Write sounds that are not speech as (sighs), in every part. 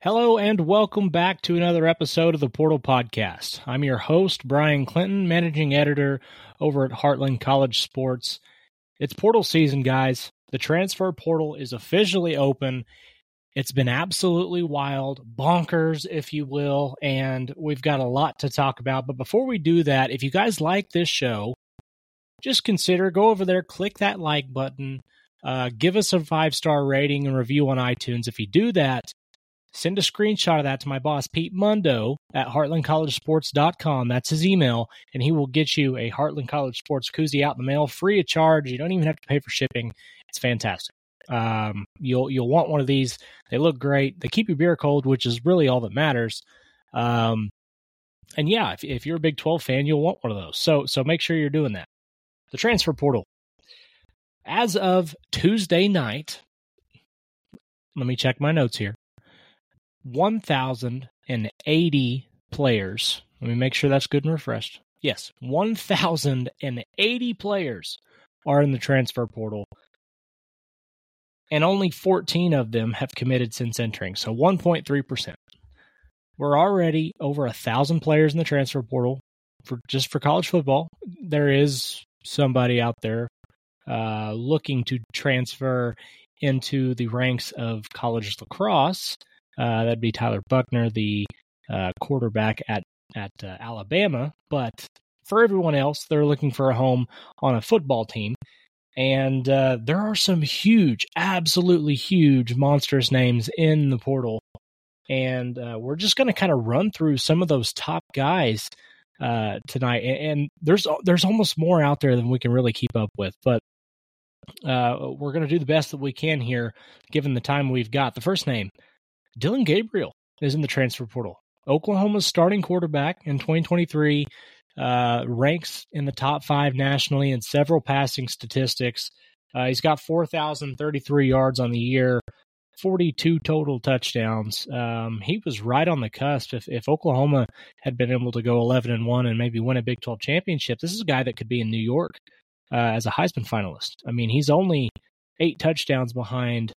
Hello and welcome back to another episode of the Portal Podcast. I'm your host, Bryan Clinton, managing editor over at Heartland College Sports. It's portal season, guys. The transfer portal is officially open. It's been absolutely wild, bonkers, if you will, and we've got a lot to talk about. But before we do that, if you guys like this show, just consider go over there, click that like button, uh, give us a five star rating and review on iTunes. If you do that, send a screenshot of that to my boss, Pete Mundo at heartlandcollegesports.com. That's his email, and he will get you a Heartland College Sports koozie out in the mail free of charge. You don't even have to pay for shipping. It's fantastic. Um, you'll you'll want one of these. They look great. They keep your beer cold, which is really all that matters. Um, and yeah, if, if you're a Big 12 fan, you'll want one of those. So so make sure you're doing that. The transfer portal. As of Tuesday night, let me check my notes here. 1,080 players. Let me make sure that's good and refreshed. Yes, 1,080 players are in the transfer portal, and only 14 of them have committed since entering, so 1.3%. We're already over a thousand players in the transfer portal for just for college football. There is somebody out there uh, looking to transfer into the ranks of college lacrosse. Uh, that'd be Tyler Buchner, the uh, quarterback at at uh, Alabama. But for everyone else, they're looking for a home on a football team. And uh, there are some huge, absolutely huge, monstrous names in the portal. And uh, we're just going to kind of run through some of those top guys uh, tonight. And, and, there's there's almost more out there than we can really keep up with. But we're going to do the best that we can here, given the time we've got. The first name, Dillon Gabriel, is in the transfer portal. Oklahoma's starting quarterback in 2023 uh, ranks in the top five nationally in several passing statistics. Uh, he's got 4,033 yards on the year, 42 total touchdowns. Um, he was right on the cusp. If, if Oklahoma had been able to go 11 and 1 and maybe win a Big 12 championship, this is a guy that could be in New York uh, as a Heisman finalist. I mean, he's only eight touchdowns behind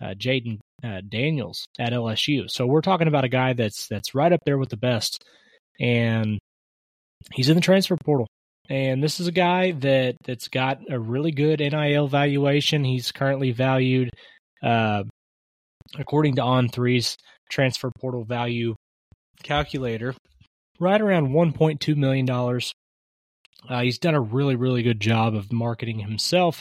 uh, Jayden uh, Daniels at LSU. So we're talking about a guy that's that's right up there with the best, and he's in the transfer portal. And this is a guy that that's got a really good NIL valuation. He's currently valued, uh, according to On3's transfer portal value calculator, right around 1.2 million dollars. Uh, he's done a really, really good job of marketing himself,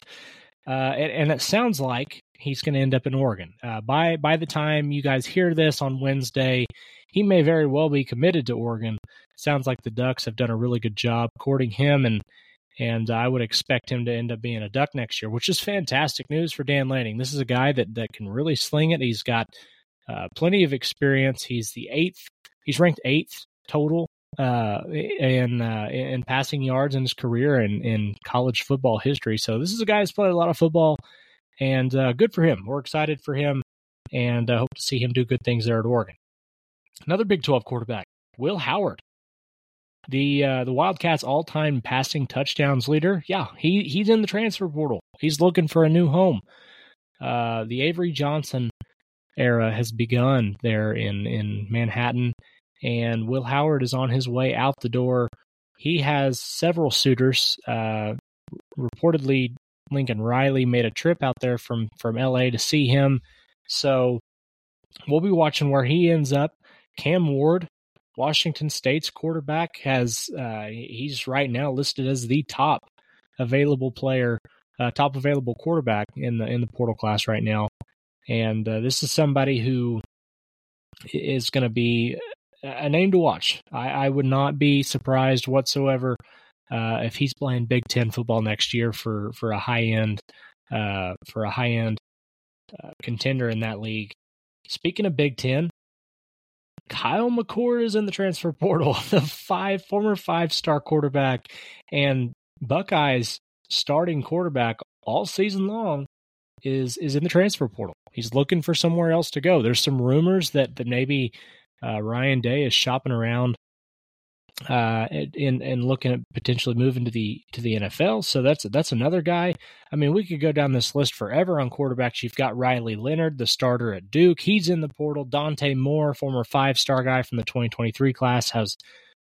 uh, and, and, it sounds like he's going to end up in Oregon. Uh, by by the time you guys hear this on Wednesday, he may very well be committed to Oregon. Sounds like the Ducks have done a really good job courting him, and and I would expect him to end up being a Duck next year, which is fantastic news for Dan Lanning. This is a guy that that can really sling it. He's got uh, plenty of experience. He's the eighth. He's ranked eighth total uh, in uh, in passing yards in his career and in college football history. So this is a guy who's played a lot of football, and uh, good for him. We're excited for him, and uh, hope to see him do good things there at Oregon. Another Big Twelve quarterback, Will Howard, the uh, the Wildcats' all time passing touchdowns leader. Yeah, he he's in the transfer portal. He's looking for a new home. Uh, the Avery Johnson era has begun there in in Manhattan and Will Howard is on his way out the door. He has several suitors. Uh, reportedly, Lincoln Riley made a trip out there from from LA to see him. So we'll be watching where he ends up. Cam Ward, Washington State's quarterback, has uh, he's right now listed as the top available player, uh, top available quarterback in the in the portal class right now. And uh, this is somebody who is going to be a name to watch. I, I would not be surprised whatsoever uh, if he's playing Big Ten football next year for for a high end uh, for a high end uh, contender in that league. Speaking of Big Ten, Kyle McCord is in the transfer (laughs) portal, the five former five star quarterback and Buckeyes starting quarterback all season long is is in the transfer portal. He's looking for somewhere else to go. There's some rumors that that maybe uh, Ryan Day is shopping around uh, and and looking at potentially moving to the to the NFL. So that's that's another guy. I mean, we could go down this list forever on quarterbacks. You've got Riley Leonard, the starter at Duke. He's in the portal. Dante Moore, former five star guy from the 2023 class, has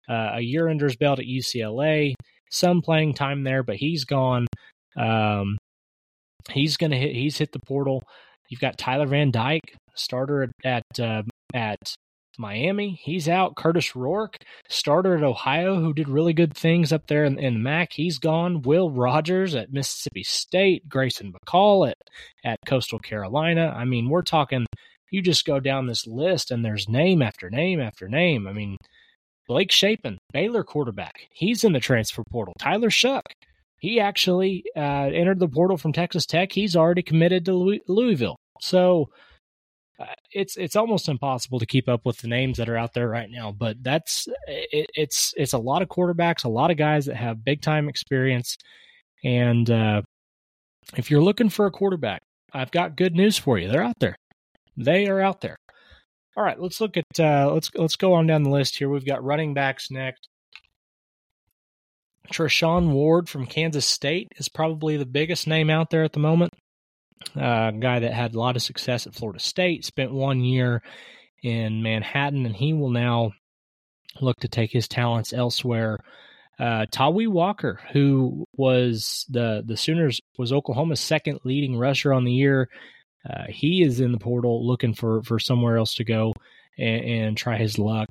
uh, a year under his belt at UCLA. Some playing time there, but he's gone. Um, he's gonna hit. He's hit the portal. You've got Tyler Van Dyke, starter at at, uh, at Miami. He's out. Kurtis Rourke, starter at Ohio, who did really good things up there in, in MAC. He's gone. Will Rogers at Mississippi State. Grayson McCall at, at Coastal Carolina. I mean, we're talking, you just go down this list and there's name after name after name. I mean, Blake Shapen, Baylor quarterback. He's in the transfer portal. Tyler Shough. He actually uh, entered the portal from Texas Tech. He's already committed to Louisville. So, it's it's almost impossible to keep up with the names that are out there right now. But that's it, it's it's a lot of quarterbacks, a lot of guys that have big time experience, and uh, if you're looking for a quarterback, I've got good news for you. They're out there. They are out there. All right, let's look at uh, let's let's go on down the list here. We've got running backs next. Treshaun Ward from Kansas State is probably the biggest name out there at the moment a guy that had a lot of success at Florida State, spent one year in Manhattan, and he will now look to take his talents elsewhere. Uh, Tawee Walker, who was the the Sooners was Oklahoma's second leading rusher on the year, uh, he is in the portal looking for for somewhere else to go and, and try his luck.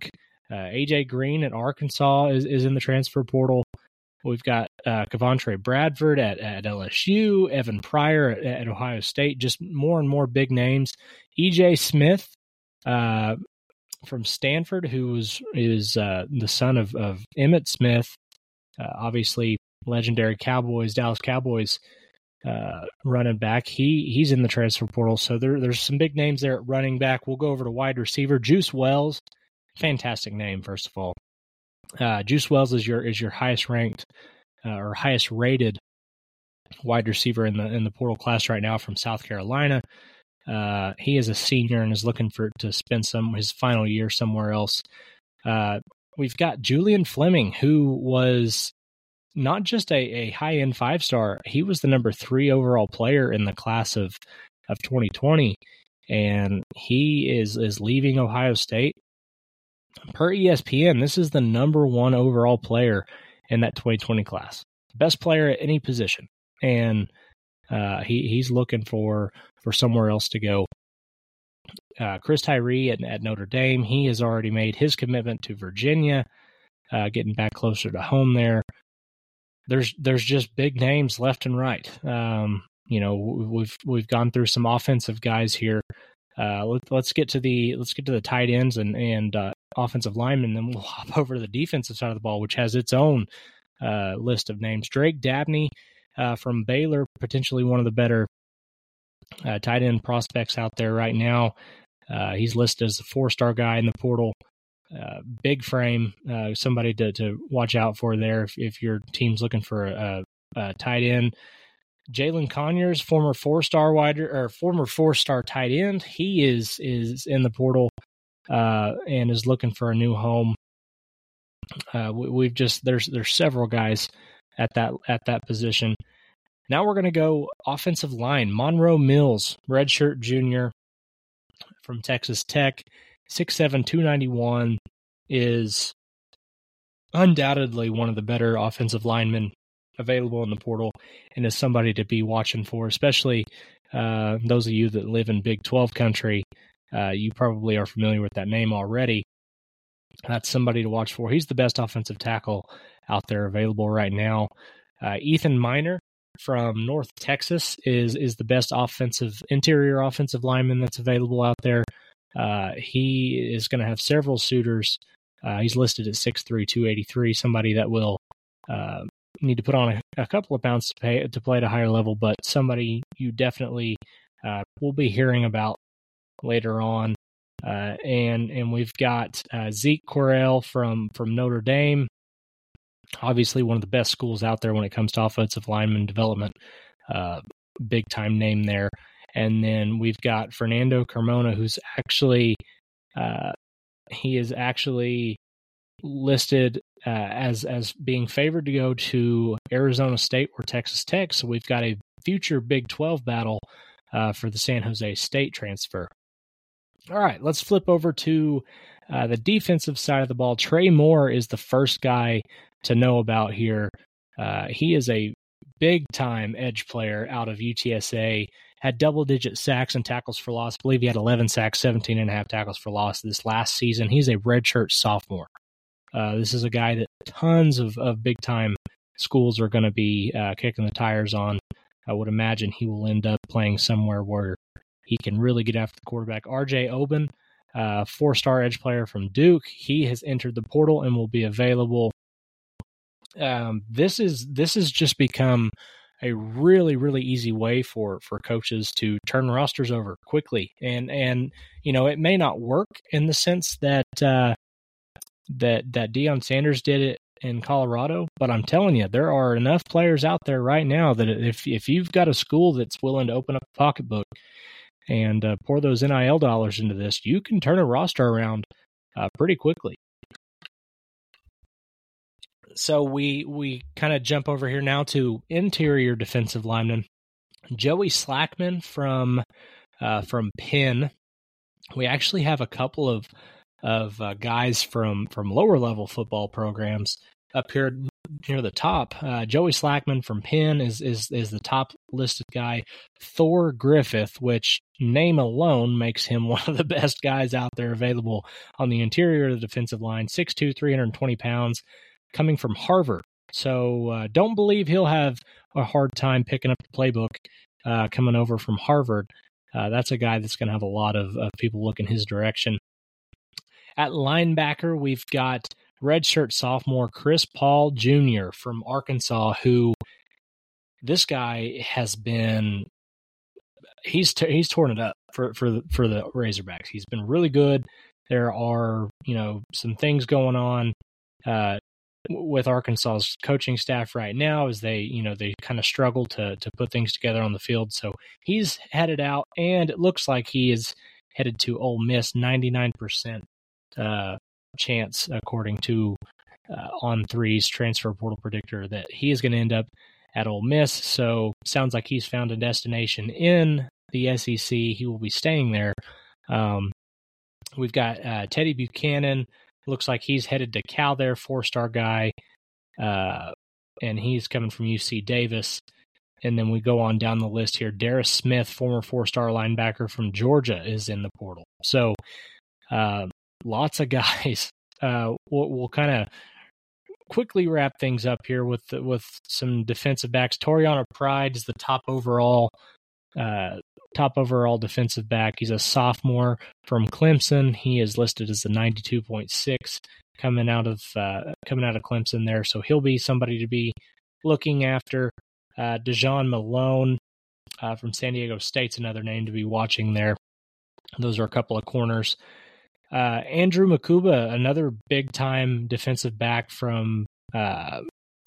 Uh, AJ Green at Arkansas is, is in the transfer portal. We've got uh, Kavontre Bradford at, at LSU, Evan Pryor at, at, Ohio State, just more and more big names. EJ Smith uh, from Stanford, who was, is uh, the son of, of Emmitt Smith, uh, obviously legendary Cowboys, Dallas Cowboys uh, running back. He he's in the transfer portal, so there there's some big names there at running back. We'll go over to wide receiver. Juice Wells, fantastic name, first of all. Uh, Juice Wells is your is your highest ranked uh, or highest rated wide receiver in the in the portal class right now from South Carolina. Uh, he is a senior and is looking for to spend some his final year somewhere else. Uh, we've got Julian Fleming, who was not just a, a high end five star, he was the number three overall player in the class of of 2020, and he is is leaving Ohio State per ESPN, this is the number one overall player in that 2020 class, best player at any position, and uh, he he's looking for for somewhere else to go. Uh, Chris Tyree at, at, Notre Dame, he has already made his commitment to Virginia, uh, getting back closer to home there. There's there's just big names left and right. Um, you know we've we've gone through some offensive guys here. Uh, let, us get to the let's get to the tight ends and and uh, offensive linemen. Then we'll (laughs) hop over to the defensive side of the ball, which has its own uh, list of names. Drake Dabney uh, from Baylor, potentially one of the better uh, tight end prospects out there right now. Uh, he's listed as a four star guy in the portal. big frame, somebody to, to watch out for there if, if your team's looking for a, a tight end. Jalin Conyers, former four star wider or former four star tight end, he is is in the portal uh, and is looking for a new home. Uh, we, have just there's there's several guys at that at that position. Now we're going to go offensive line. Monroe Mills, redshirt junior from Texas Tech, six seven two ninety one, is undoubtedly one of the better offensive linemen available in the portal and is somebody to be watching for, especially uh, those of you that live in Big 12 country. Uh, you probably are familiar with that name already. That's somebody to watch for. He's the best offensive tackle out there available right now. Uh, Ethan Miner from North Texas is is the best offensive interior offensive lineman that's available out there. Uh, he is going to have several suitors. Uh, he's listed at 6'3", 283, somebody that will uh, need to put on a, a couple of pounds to, pay, to play at a higher level, but somebody you definitely uh, will be hearing about later on. Uh, and and we've got uh, Zeke Correll from from Notre Dame, obviously one of the best schools out there when it comes to offensive lineman development. Uh, big time name there. And then we've got Fernando Carmona, who's actually uh, he is actually listed uh, as as being favored to go to Arizona State or Texas Tech. So we've got a future Big 12 battle uh, for the San Jose State transfer. All right, let's flip over to uh, the defensive side of the ball. Trey Moore is the first guy to know about here. Uh, he is a big time edge player out of UTSA. Had double digit sacks and tackles for loss. I believe he had 11 sacks, 17 and a half tackles for loss this last season. He's a redshirt sophomore. Uh, this is a guy that tons of, of big time schools are going to be uh, kicking the tires on. I would imagine he will end up playing somewhere where he can really get after the quarterback. RJ Oben, uh, four star edge player from Duke, he has entered the portal and will be available. Um, this is this has just become a really really easy way for for coaches to turn rosters over quickly and and you know it may not work in the sense that uh, that that Deion Sanders did it in Colorado, but I'm telling you, there are enough players out there right now that if if you've got a school that's willing to open up a pocketbook and uh, pour those NIL dollars into this, you can turn a roster around uh, pretty quickly. So we we kind of jump over here now to interior defensive lineman Joey Slackman from uh, from Penn. We actually have a couple of of uh, guys from from lower level football programs up here near the top. Uh, Joey Slackman from Penn is is is the top listed guy. Thor Griffith, which name alone makes him (laughs) one of the best guys out there available on the interior of the defensive line. 6'2", 320 pounds, coming from Harvard. So uh, don't believe he'll have a hard time picking up the playbook uh, coming over from Harvard. Uh, that's a guy that's going to have a lot of, of people looking his direction. At linebacker, we've got redshirt sophomore Chris Paul Jr. from Arkansas, who this guy has been he's t- he's torn it up for for the, for the Razorbacks. He's been really good. There are you know some things going on uh, with Arkansas's coaching staff right now as they you know they kind of struggle to to put things together on the field. So he's headed out, and it looks like he is headed to Ole Miss. Ninety nine percent uh, chance, according to uh, on three's transfer portal predictor, that he is going to end up at Ole Miss. So sounds like he's found a destination in the SEC. He will be staying there. Um, we've got uh, Teddy Buchanan. Looks like he's headed to Cal there, four star guy, uh, and he's coming from UC Davis. And then we go on down the list here. Darris Smith, former four star linebacker from Georgia, is in the portal. So uh, lots of (laughs) guys. Uh, we'll, we'll kind of quickly wrap things up here with with some defensive backs. Toriano Pride is the top overall uh, top overall defensive back. He's a sophomore from Clemson. He is listed as the 92.6 coming out of uh, coming out of Clemson there, so he'll be somebody to be looking after. Uh, Dejon Malone uh, from San Diego State's another name to be watching there. Those are a couple of corners. Uh, Andrew Mukuba, another big time defensive back from uh,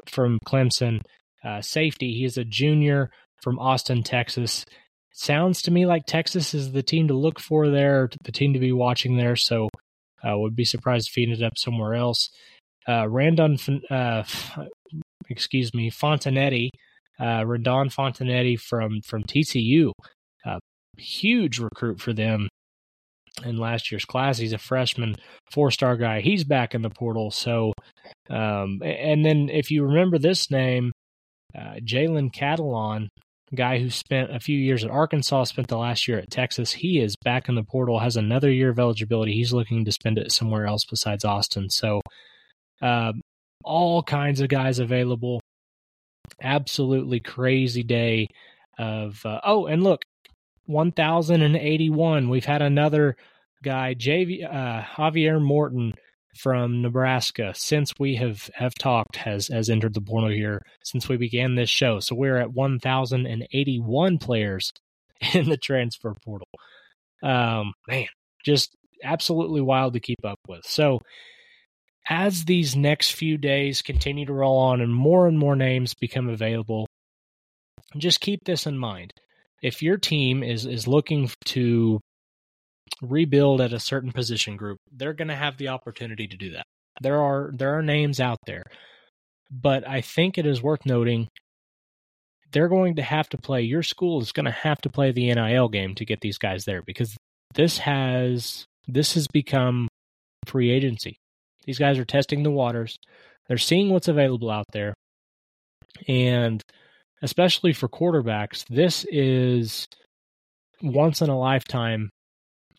from Clemson, uh, safety. He is a junior from Austin, Texas. Sounds to me like Texas is the team to look for there, the team to be watching there. So, uh, would be surprised if he ended up somewhere else. Uh, Randon, uh, (sighs) excuse me, Fontanetti, uh, Rondon Fontanetti from from TCU, huge recruit for them in last year's class. He's a freshman, four star guy. He's back in the portal. So, um, and then if you remember this name, uh, Jalen Catalon, guy who spent a few years at Arkansas, spent the last year at Texas. He is back in the portal, has another year of eligibility. He's looking to spend it somewhere else besides Austin. So, uh, all kinds of guys available. Absolutely crazy day of. Uh, oh, and look, 1081. We've had another guy, JV, uh, Javier Morton from Nebraska, since we have, have talked, has, has entered the portal here since we began this show. So we're at 1,081 players (laughs) in the transfer portal. Um, man, just absolutely wild to keep up with. So, as these next few days continue to roll on and more and more names become available, just keep this in mind if your team is is looking to rebuild at a certain position group, they're going to have the opportunity to do that. There are there are names out there, but I think it is worth noting they're going to have to play. Your school is going to have to play the NIL game to get these guys there because this has this has become free agency. These guys are testing the waters. They're seeing what's available out there. And especially for quarterbacks, this is once in a lifetime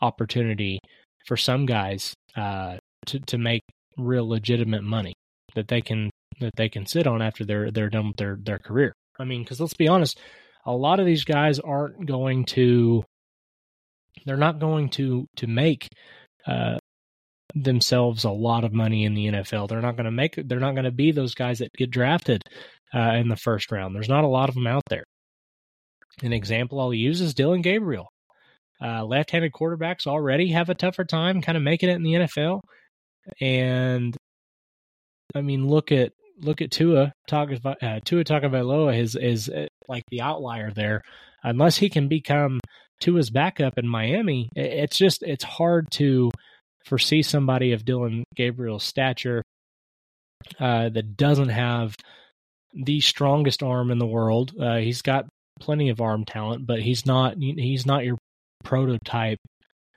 opportunity for some guys uh, to to make real legitimate money that they can that they can sit on after they're they're done with their their career. I mean, because let's be honest, a lot of these guys aren't going to they're not going to to make uh, themselves a lot of money in the NFL. They're not going to make they're not going to be those guys that get drafted uh, in the first round. There's not a lot of them out there. An example I'll use is Dillon Gabriel. Uh, left-handed quarterbacks already have a tougher time kind of making it in the NFL, and I mean, look at look at Tua Taga, uh, Tua Tagovailoa is is uh, like the outlier there. Unless he can become Tua's backup in Miami, it's just it's hard to foresee somebody of Dillon Gabriel's stature uh, that doesn't have the strongest arm in the world. Uh, he's got plenty of arm talent, but he's not he's not your prototype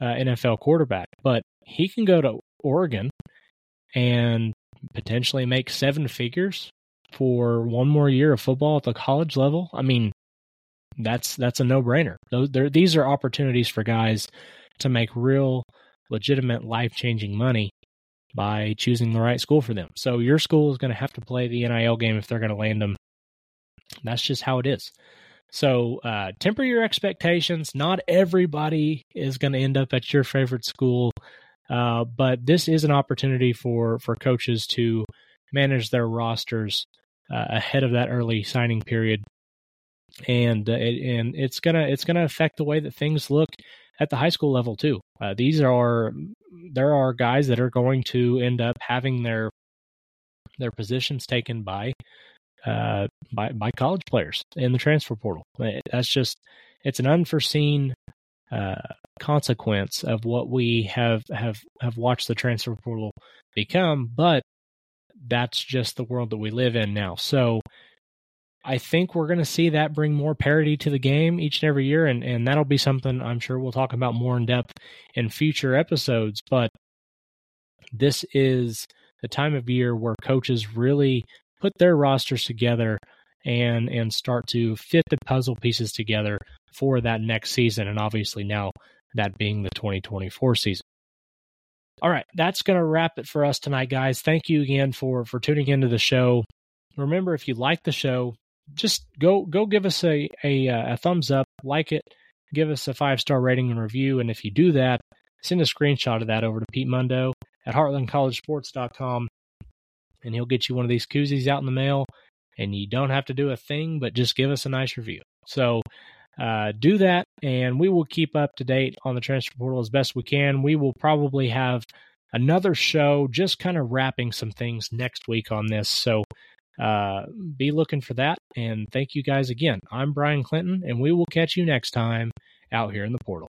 uh, NFL quarterback. But he can go to Oregon and potentially make seven figures for one more year of football at the college level. I mean, that's that's a no brainer. These are opportunities for guys to make real, legitimate, life changing money by choosing the right school for them. So your school is going to have to play the NIL game if they're going to land them. That's just how it is. So uh, temper your expectations. Not everybody is going to end up at your favorite school, uh, but this is an opportunity for for coaches to manage their rosters uh, ahead of that early signing period, and uh, it, and it's gonna it's gonna affect the way that things look at the high school level too. Uh, these are there are guys that are going to end up having their their positions taken by uh, by by college players in the transfer portal. That's just it's an unforeseen uh, consequence of what we have have have watched the transfer portal become, but that's just the world that we live in now. So I think we're going to see that bring more parity to the game each and every year, and, and that'll be something I'm sure we'll talk about more in depth in future episodes. But this is the time of year where coaches really put their rosters together and and start to fit the puzzle pieces together for that next season, and obviously now that being the 2024 season. All right, that's going to wrap it for us tonight, guys. Thank you again for for tuning into the show. Remember, if you like the show, just go go give us a, a uh, a thumbs up, like it, give us a five star rating and review, and if you do that, send a screenshot of that over to Pete Mundo at HeartlandCollegeSports.com, and he'll get you one of these koozies out in the mail, and you don't have to do a thing, but just give us a nice review. So. Uh, do that, and we will keep up to date on the transfer portal as best we can. We will probably have another show just kind of wrapping some things next week on this. So uh, be looking for that. And thank you guys again. I'm Bryan Clinton, and we will catch you next time out here in the portal.